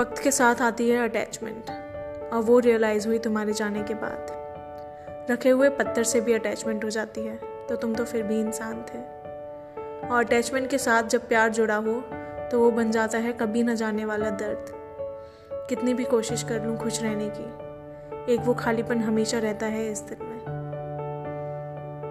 वक्त के साथ आती है अटैचमेंट और वो रियलाइज़ हुई तुम्हारे जाने के बाद। रखे हुए पत्थर से भी अटैचमेंट हो जाती है तो तुम तो फिर भी इंसान थे। और अटैचमेंट के साथ जब प्यार जुड़ा हो तो वो बन जाता है कभी न जाने वाला दर्द। कितनी भी कोशिश कर लूँ खुश रहने की, एक वो खालीपन हमेशा रहता है इस दिल में